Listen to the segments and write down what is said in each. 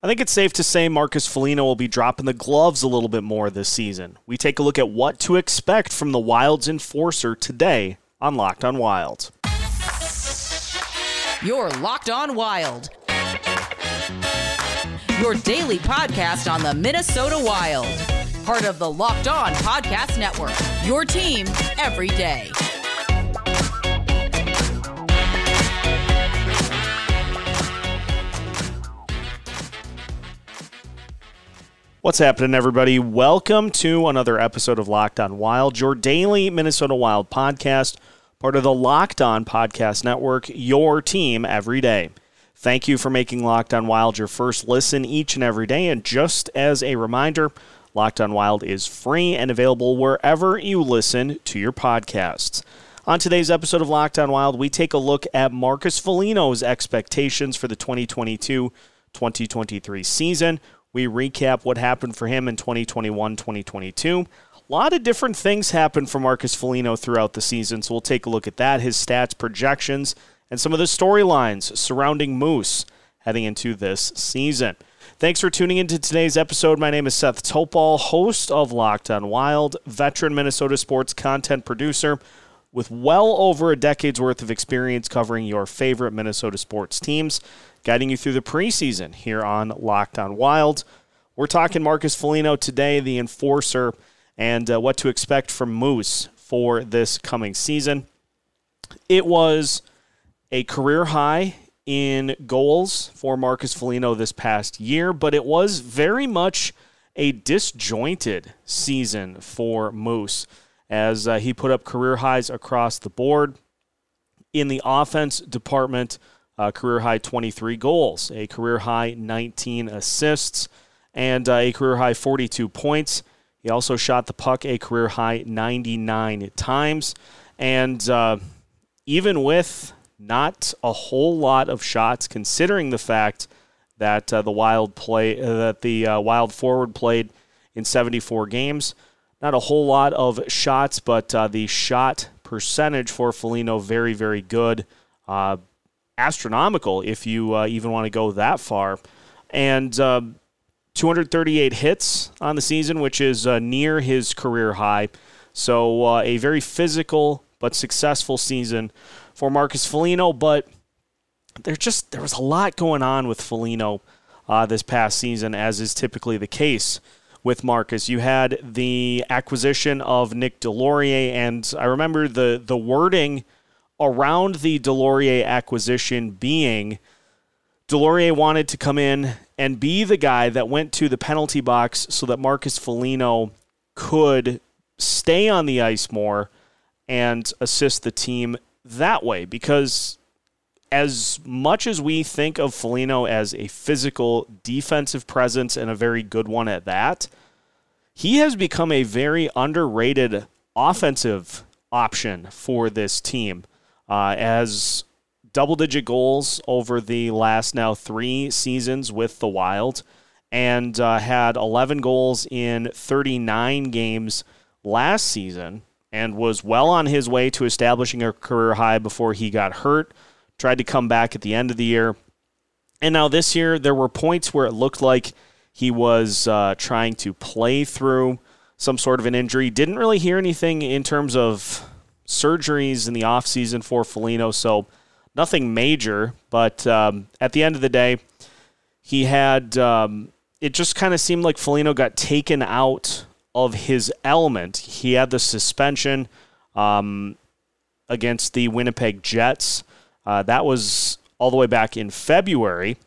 I think it's safe to say Marcus Foligno will be dropping the gloves a little bit more this season. We take a look at what to expect from the Wild's enforcer today on Locked on Wild. You're Locked on Wild. Your daily podcast on the Minnesota Wild. Part of the Locked On Podcast Network. Your team every day. What's happening, everybody? Welcome to another episode of Locked On Wild, your daily Minnesota Wild podcast, part of the Locked On Podcast Network, your team every day. Thank you for making Locked On Wild your first listen each and every day. And just as a reminder, Locked On Wild is free and available wherever you listen to your podcasts. On today's episode of Locked On Wild, we take a look at Marcus Foligno's expectations for the 2022 2023 season. We recap what happened for him in 2021 2022. A lot of different things happened for Marcus Foligno throughout the season, so we'll take a look at that, his stats, projections, and some of the storylines surrounding Moose heading into this season. Thanks for tuning into today's episode. My name is Seth Topal, host of Locked on Wild, veteran Minnesota sports content producer with well over a decade's worth of experience covering your favorite Minnesota sports teams guiding you through the preseason here on Locked on Wild. We're talking Marcus Foligno today, the enforcer, and uh, what to expect from Moose for this coming season. It was a career high in goals for Marcus Foligno this past year, but it was very much a disjointed season for Moose as uh, he put up career highs across the board in the offense department uh, career high 23 goals, a career high 19 assists, and uh, a career high 42 points. He also shot the puck a career high 99 times. And uh, even with not a whole lot of shots, considering the fact that uh, the Wild play uh, that the uh, Wild forward played in 74 games, not a whole lot of shots, but the shot percentage for Foligno very very good. Astronomical if you uh, even want to go that far. And uh, 238 hits on the season, which is uh, near his career high. So uh, a very physical but successful season for Marcus Foligno. But there just there was a lot going on with Foligno uh, this past season, as is typically the case with Marcus. You had the acquisition of Nick Deslauriers, and I remember the the wording – around the Deslauriers acquisition being Deslauriers wanted to come in and be the guy that went to the penalty box so that Marcus Foligno could stay on the ice more and assist the team that way. Because as much as we think of Foligno as a physical defensive presence and a very good one at that, he has become a very underrated offensive option for this team uh, as double digit goals over the last now three seasons with the Wild and uh, had 11 goals in 39 games last season and was well on his way to establishing a career high before he got hurt. Tried to come back at the end of the year. And now this year, there were points where it looked like he was uh, trying to play through some sort of an injury. Didn't really hear anything in terms of surgeries in the offseason for Foligno, so nothing major. But um, at the end of the day, he had. Um, it just kind of seemed like Foligno got taken out of his element. He had the suspension um, against the Winnipeg Jets. Uh, that was all the way back in February.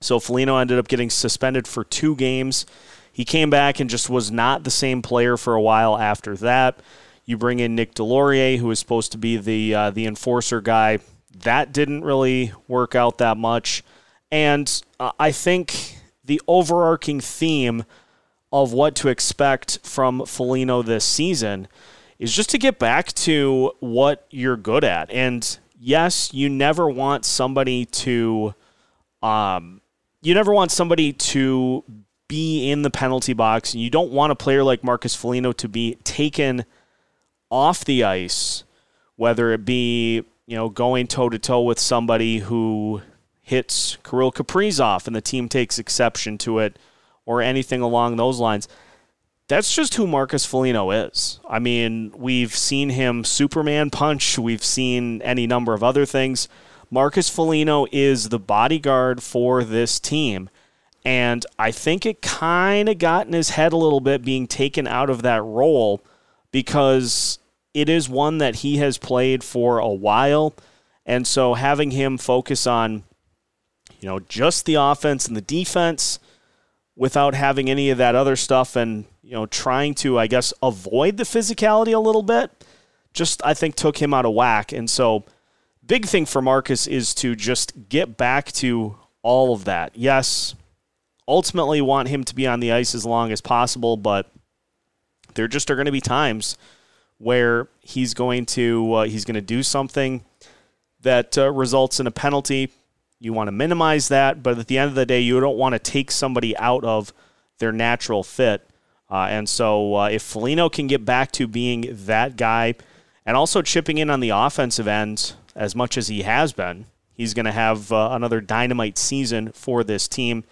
So Foligno ended up getting suspended for two games. He came back and just was not the same player for a while after that. You bring in Nick Deslauriers, who was supposed to be the uh, the enforcer guy. That didn't really work out that much, and uh, I think the overarching theme of what to expect from Foligno this season is just to get back to what you're good at. And yes, you never want somebody to, um, you never want somebody to be in the penalty box. And you don't want a player like Marcus Foligno to be taken off the ice, whether it be you know going toe to toe with somebody who hits Kirill Kaprizov and the team takes exception to it or anything along those lines. That's just who Marcus Foligno is. I mean, we've seen him Superman punch, we've seen any number of other things. Marcus Foligno is the bodyguard for this team. And I think it kind of got in his head a little bit being taken out of that role because it is one that he has played for a while. And so having him focus on, you know, just the offense and the defense without having any of that other stuff and, you know, trying to, I guess, avoid the physicality a little bit, just I think took him out of whack. And so, big thing for Marcus is to just get back to all of that. Yes, ultimately want him to be on the ice as long as possible, but there just are going to be times where he's going to uh, he's going to do something that uh, results in a penalty. You want to minimize that, but at the end of the day, you don't want to take somebody out of their natural fit. Uh, and so, uh, if Foligno can get back to being that guy, and also chipping in on the offensive end as much as he has been, he's going to have uh, another dynamite season for this team.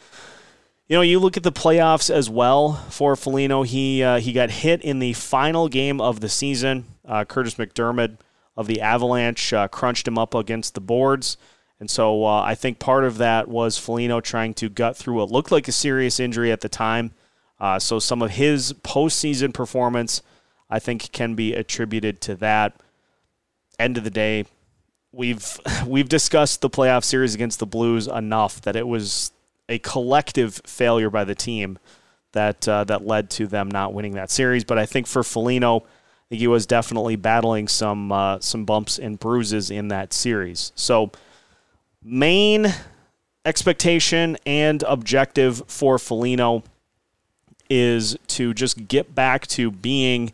You know, you look at the playoffs as well for Foligno. He uh, he got hit in the final game of the season. Uh, Kurtis MacDermid of the Avalanche uh, crunched him up against the boards, and so uh, I think part of that was Foligno trying to gut through what looked like a serious injury at the time. Uh, so some of his postseason performance, I think, can be attributed to that. End of the day, we've we've discussed the playoff series against the Blues enough that it was a collective failure by the team that uh, that led to them not winning that series. But I think for Foligno, I think he was definitely battling some uh, some bumps and bruises in that series. So main expectation and objective for Foligno is to just get back to being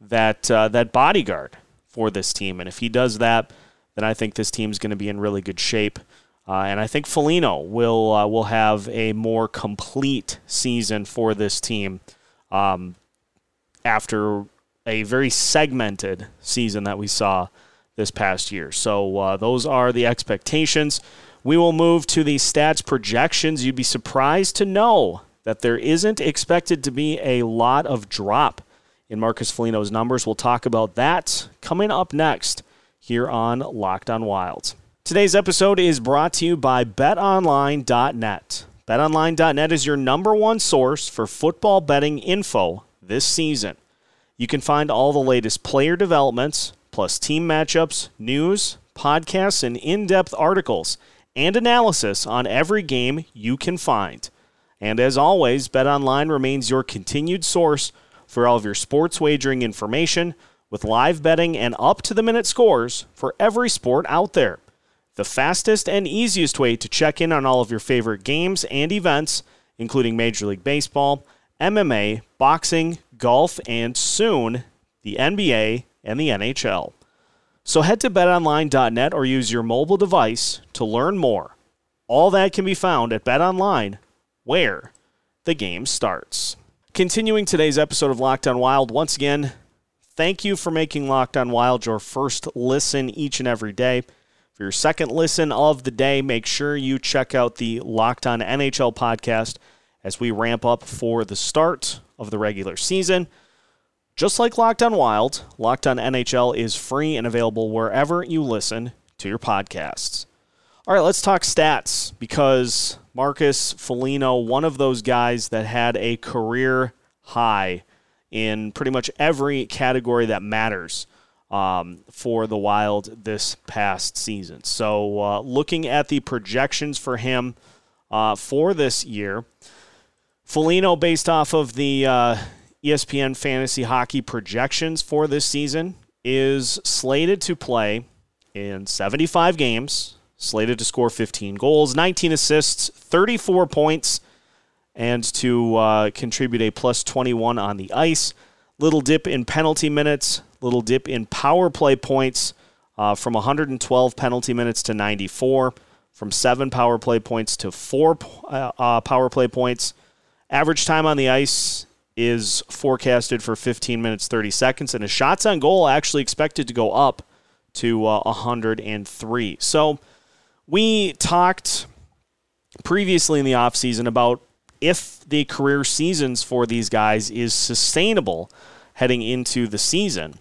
that uh, that bodyguard for this team, and if he does that, then I think this team's going to be in really good shape. Uh, and I think Foligno will uh, will have a more complete season for this team um, after a very segmented season that we saw this past year. So uh, those are the expectations. We will move to the stats projections. You'd be surprised to know that there isn't expected to be a lot of drop in Marcus Foligno's numbers. We'll talk about that coming up next here on Locked on Wild. Today's episode is brought to you by betonline.net. BetOnline.net is your number one source for football betting info this season. You can find all the latest player developments, plus team matchups, news, podcasts, and in depth articles and analysis on every game you can find. And as always, BetOnline remains your continued source for all of your sports wagering information with live betting and up to the minute scores for every sport out there the fastest and easiest way to check in on all of your favorite games and events, including Major League Baseball, MMA, boxing, golf, and soon the NBA and the NHL. So head to betonline.net or use your mobile device to learn more. All that can be found at BetOnline, where the game starts. Continuing today's episode of Locked on Wild, once again, thank you for making Locked on Wild your first listen each and every day. For your second listen of the day, make sure you check out the Locked On NHL podcast as we ramp up for the start of the regular season. Just like Locked On Wild, Locked On NHL is free and available wherever you listen to your podcasts. All right, let's talk stats because Marcus Foligno, one of those guys that had a career high in pretty much every category that matters um, for the Wild this past season. So, uh, looking at the projections for him uh, for this year, Foligno, based off of the uh, ESPN fantasy hockey projections for this season, is slated to play in 75 games, slated to score 15 goals, 19 assists, 34 points, and to uh, contribute a plus 21 on the ice. Little dip in penalty minutes, little dip in power play points uh, from 112 penalty minutes to 94, from seven power play points to four uh, uh, power play points. Average time on the ice is forecasted for 15 minutes 30 seconds, and his shots on goal actually expected to go up to uh, 103. So we talked previously in the offseason about if the career seasons for these guys is sustainable heading into the season.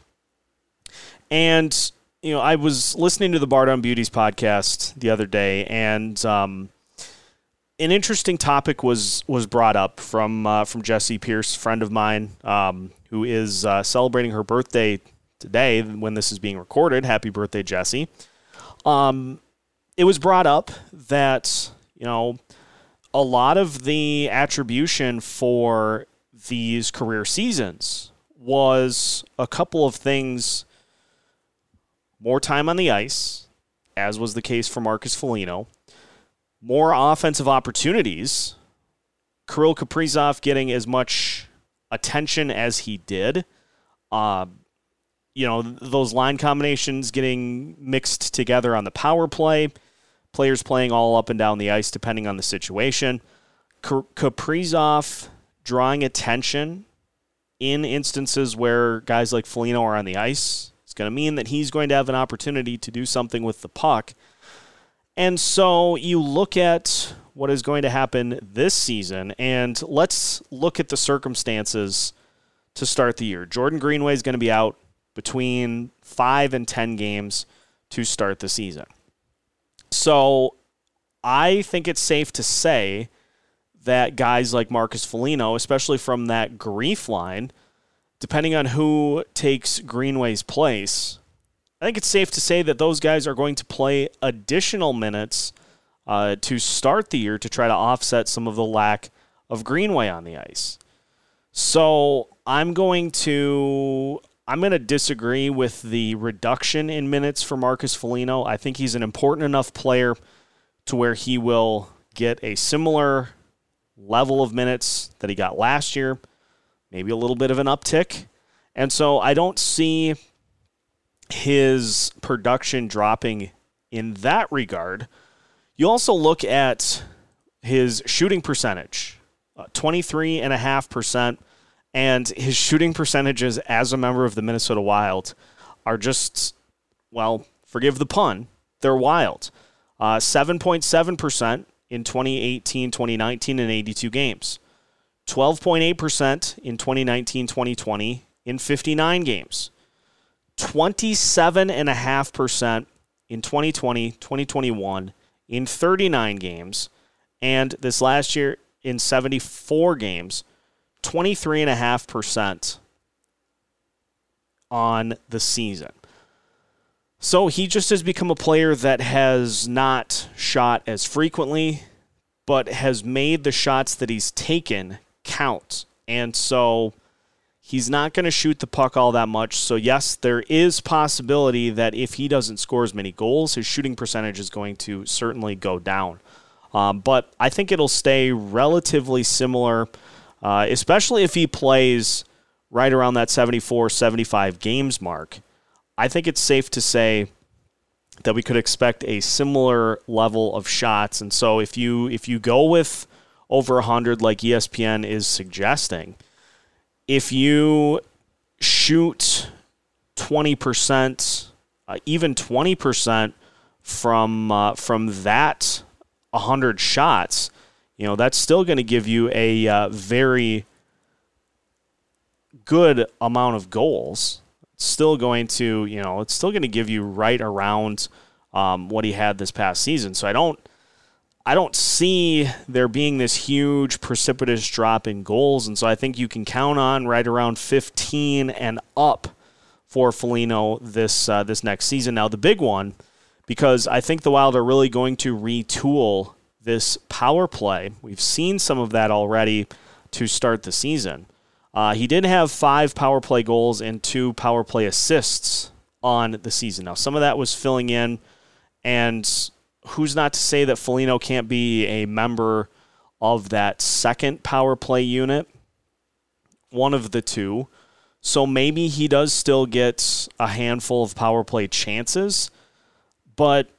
And, you know, I was listening to the Bar Down Beauties podcast the other day, and um, an interesting topic was was brought up from uh, from Jessi Pierce, friend of mine, um, who is uh, celebrating her birthday today when this is being recorded. Happy birthday, Jessi. Um, it was brought up that you know a lot of the attribution for these career seasons was a couple of things more time on the ice, as was the case for Marcus Foligno, more offensive opportunities, Kirill Kaprizov getting as much attention as he did. Uh, you know, those line combinations getting mixed together on the power play players playing all up and down the ice depending on the situation. Kaprizov drawing attention in instances where guys like Foligno are on the ice It's going to mean that he's going to have an opportunity to do something with the puck. And so you look at what is going to happen this season, and let's look at the circumstances to start the year. Jordan Greenway is going to be out between five and 10 games to start the season. So I think it's safe to say that guys like Marcus Foligno, especially from that grief line, depending on who takes Greenway's place, I think it's safe to say that those guys are going to play additional minutes uh, to start the year to try to offset some of the lack of Greenway on the ice. So I'm going to I'm going to disagree with the reduction in minutes for Marcus Foligno. I think he's an important enough player to where he will get a similar level of minutes that he got last year, maybe a little bit of an uptick. And so I don't see his production dropping in that regard. You also look at his shooting percentage, uh, 23.5% and his shooting percentages as a member of the Minnesota Wild are just, well, forgive the pun, they're wild. Uh, 7.7% in 2018 2019 in 82 games, 12.8% in 2019 2020 in 59 games, 27.5% in 2020 2021 in 39 games, and this last year in 74 games 23.5% on the season. So he just has become a player that has not shot as frequently, but has made the shots that he's taken count. And so he's not going to shoot the puck all that much. So yes, there is possibility that if he doesn't score as many goals, his shooting percentage is going to certainly go down. Um, but I think it'll stay relatively similar uh, especially if he plays right around that 74, 75 games mark. I think it's safe to say that we could expect a similar level of shots. And so if you if you go with over 100 like ESPN is suggesting, if you shoot 20%, uh, even 20% from uh, from that 100 shots, you know, that's still going to give you a uh, very good amount of goals. Still going to, you know, it's still going to give you right around um, what he had this past season. So I don't, I don't see there being this huge precipitous drop in goals, and so I think you can count on right around 15 and up for Foligno this uh, this next season. Now the big one, because I think the Wild are really going to retool this power play. We've seen some of that already to start the season. Uh, he did have five power play goals and two power play assists on the season. Now, some of that was filling in, and who's not to say that Foligno can't be a member of that second power play unit? One of the two. So maybe he does still get a handful of power play chances, but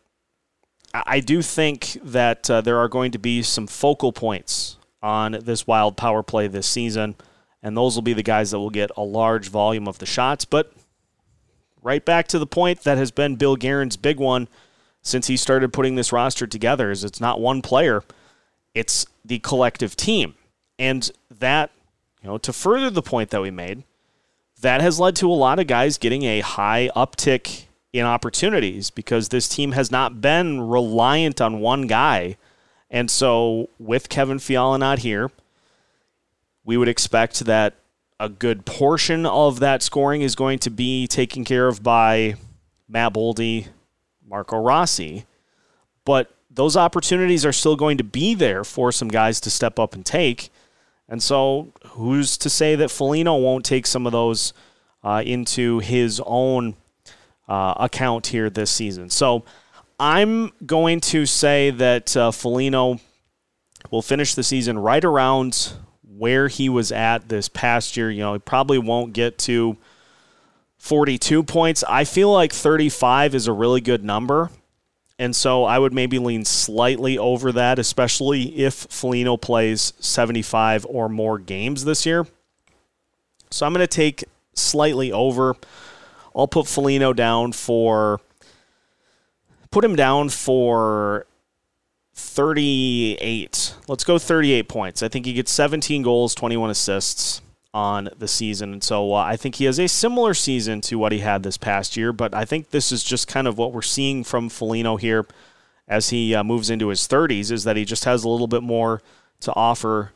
I do think that uh, there are going to be some focal points on this wild power play this season, and those will be the guys that will get a large volume of the shots. But right back to the point that has been Bill Guerin's big one since he started putting this roster together is it's not one player. It's the collective team. And that, you know, to further the point that we made, that has led to a lot of guys getting a high uptick in opportunities because this team has not been reliant on one guy. And so with Kevin Fiala not here, we would expect that a good portion of that scoring is going to be taken care of by Matt Boldy, Marco Rossi. But those opportunities are still going to be there for some guys to step up and take. And so, who's to say that Foligno won't take some of those uh, into his own uh, account here this season? So, I'm going to say that uh, Foligno will finish the season right around where he was at this past year. You know, he probably won't get to 42 points. I feel like 35 is a really good number. And so I would maybe lean slightly over that, especially if Foligno plays 75 or more games this year. So I'm going to take slightly over. I'll put Foligno down for put him down for 38. Let's go 38 points. I think he gets 17 goals, 21 assists on the season. And so uh, I think he has a similar season to what he had this past year, but I think this is just kind of what we're seeing from Foligno here as he uh, moves into his 30s is that he just has a little bit more to offer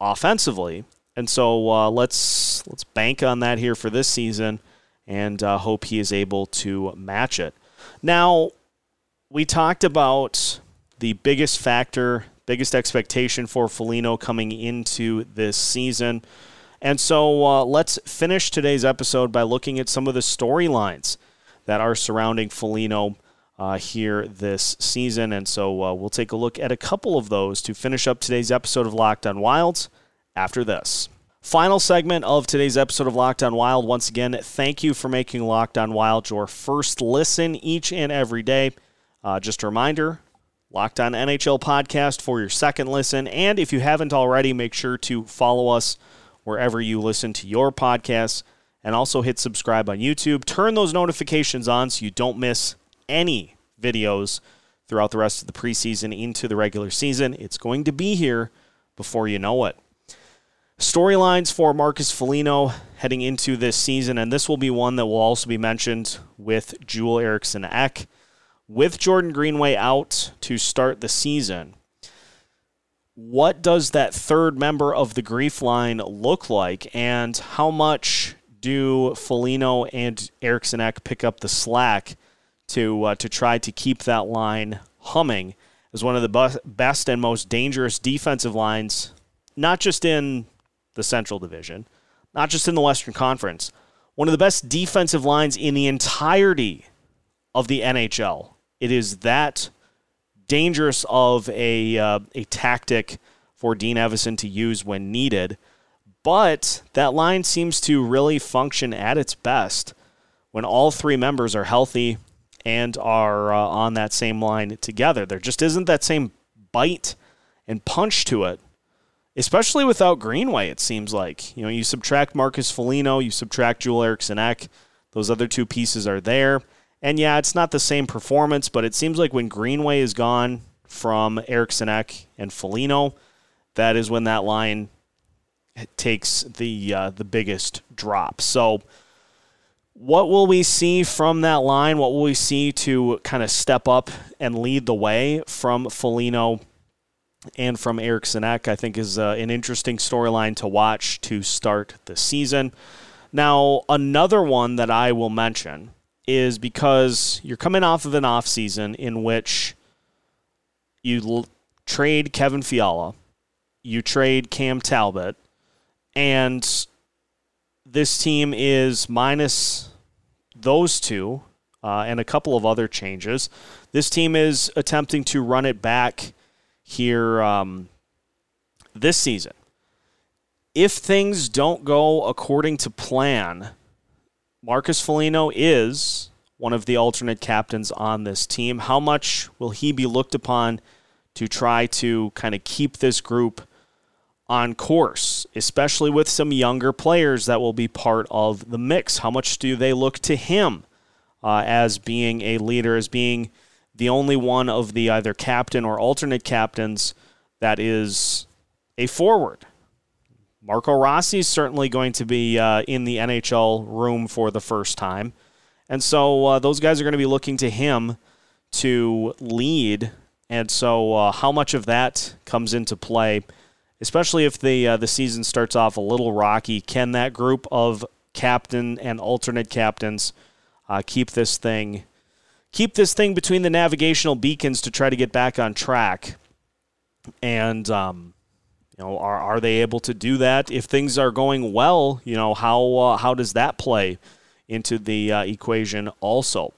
offensively. And so uh, let's let's bank on that here for this season and uh, hope he is able to match it. Now, we talked about the biggest factor, biggest expectation for Foligno coming into this season and so uh, let's finish today's episode by looking at some of the storylines that are surrounding Foligno uh, here this season. And so uh, we'll take a look at a couple of those to finish up today's episode of Locked on Wilds after this. Final segment of today's episode of Locked on Wild. Once again, thank you for making Locked on Wild your first listen each and every day. Uh, just a reminder Locked on NHL podcast for your second listen. And if you haven't already, make sure to follow us wherever you listen to your podcasts, and also hit subscribe on YouTube. Turn those notifications on so you don't miss any videos throughout the rest of the preseason into the regular season. It's going to be here before you know it. Storylines for Marcus Foligno heading into this season, and this will be one that will also be mentioned with Joel Eriksson Ek. With Jordan Greenway out to start the season, what does that third member of the grief line look like, and how much do Foligno and Eriksson Ek pick up the slack to uh, to try to keep that line humming as one of the best and most dangerous defensive lines, not just in the Central Division, not just in the Western Conference, one of the best defensive lines in the entirety of the NHL. It is that dangerous of a uh, a tactic for Dean Evason to use when needed. But that line seems to really function at its best when all three members are healthy and are uh, on that same line together. There just isn't that same bite and punch to it, especially without Greenway, it seems like. You know, you subtract Marcus Foligno, you subtract Joel Eriksson Ek, those other two pieces are there. And yeah, it's not the same performance, but it seems like when Greenway is gone from Ek and Foligno, that is when that line takes the uh, the biggest drop. So, what will we see from that line? What will we see to kind of step up and lead the way from Foligno and from Ek? I think is uh, an interesting storyline to watch to start the season. Now, another one that I will mention is because you're coming off of an offseason in which you l- trade Kevin Fiala, you trade Cam Talbot, and this team is minus those two uh, and a couple of other changes. This team is attempting to run it back here um, this season. If things don't go according to plan, Marcus Foligno is one of the alternate captains on this team. How much will he be looked upon to try to kind of keep this group on course, especially with some younger players that will be part of the mix? How much do they look to him uh, as being a leader, as being the only one of the either captain or alternate captains that is a forward. Marco Rossi is certainly going to be uh, in the NHL room for the first time. And so uh, those guys are going to be looking to him to lead. And so, uh, how much of that comes into play, especially if the uh, the season starts off a little rocky? Can that group of captain and alternate captains uh, keep this thing keep this thing between the navigational beacons to try to get back on track? And um, know, are are they able to do that? If things are going well, you know, how uh, how does that play into the uh, equation also?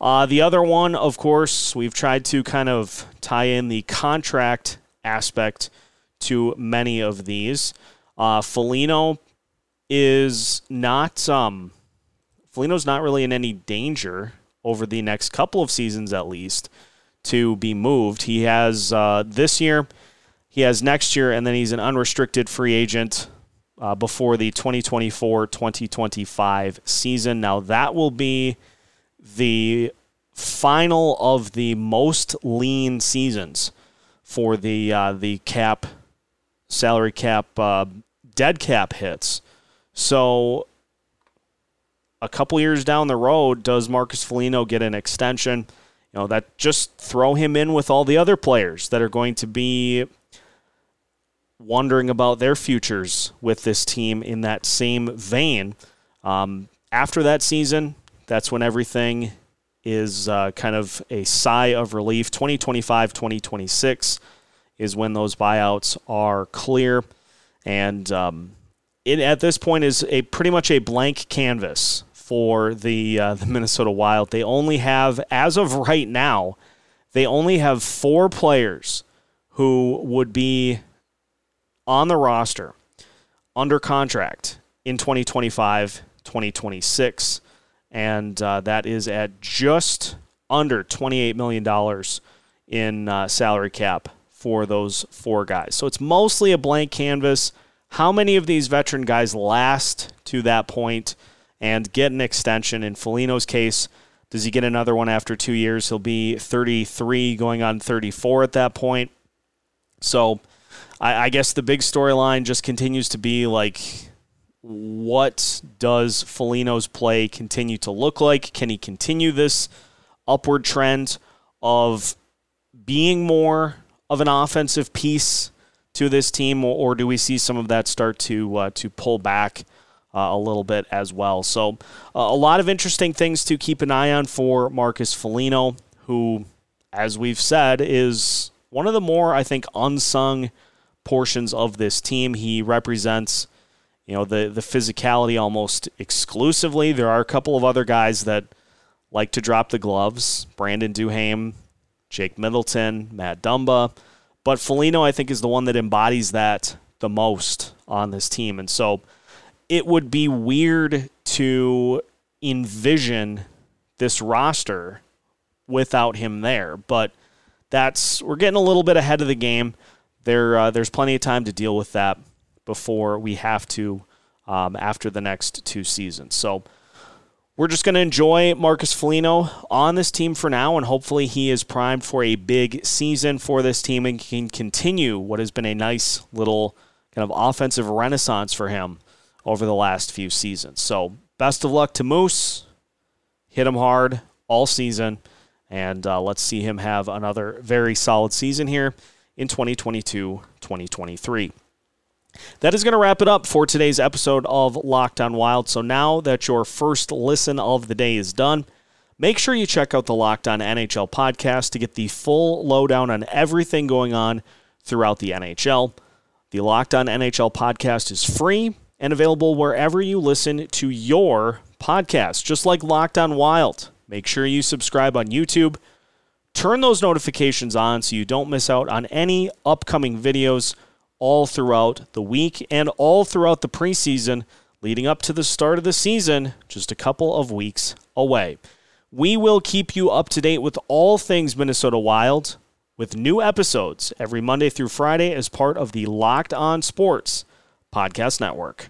Uh, the other one, of course, we've tried to kind of tie in the contract aspect to many of these. Uh, Foligno is not um, Foligno's not really in any danger over the next couple of seasons, at least, to be moved. He has uh, this year, he has next year, and then he's an unrestricted free agent uh, before the 2024 2025 season. Now, that will be the final of the most lean seasons for the uh, the cap salary cap uh, dead cap hits. So a couple years down the road, does Marcus Foligno get an extension? You know that just throw him in with all the other players that are going to be wondering about their futures with this team in that same vein. Um, after that season, that's when everything is uh, kind of a sigh of relief. 2025, 2026 is when those buyouts are clear. And um, it, at this point, is a pretty much a blank canvas for the, uh, the Minnesota Wild. They only have, as of right now, they only have four players who would be on the roster under contract in 2025, 2026. And uh, that is at just under $28 million in uh, salary cap for those four guys. So it's mostly a blank canvas. How many of these veteran guys last to that point and get an extension? In Foligno's case, does he get another one after two years? He'll be 33, going on 34 at that point. So I, I guess the big storyline just continues to be like, what does Foligno's play continue to look like? Can he continue this upward trend of being more of an offensive piece to this team, or, do we see some of that start to uh, to pull back uh, a little bit as well? So, uh, a lot of interesting things to keep an eye on for Marcus Foligno, who, as we've said, is one of the more I think unsung portions of this team. He represents, you know, the the physicality almost exclusively. There are a couple of other guys that like to drop the gloves. Brandon Duhaime, Jake Middleton, Matt Dumba. But Foligno, I think, is the one that embodies that the most on this team. And so it would be weird to envision this roster without him there. But that's we're getting a little bit ahead of the game there uh, there's plenty of time to deal with that before we have to um, after the next two seasons. So we're just going to enjoy Marcus Foligno on this team for now, and hopefully he is primed for a big season for this team and can continue what has been a nice little kind of offensive renaissance for him over the last few seasons. So best of luck to Moose. Hit him hard all season, and uh, let's see him have another very solid season here in 2022 2023. That is going to wrap it up for today's episode of Locked on Wild. So now that your first listen of the day is done, make sure you check out the Locked on NHL podcast to get the full lowdown on everything going on throughout the NHL. The Locked on NHL podcast is free and available wherever you listen to your podcast, just like Locked on Wild. Make sure you subscribe on YouTube Turn those notifications on so you don't miss out on any upcoming videos all throughout the week and all throughout the preseason leading up to the start of the season, just a couple of weeks away. We will keep you up to date with all things Minnesota Wild with new episodes every Monday through Friday as part of the Locked On Sports Podcast Network.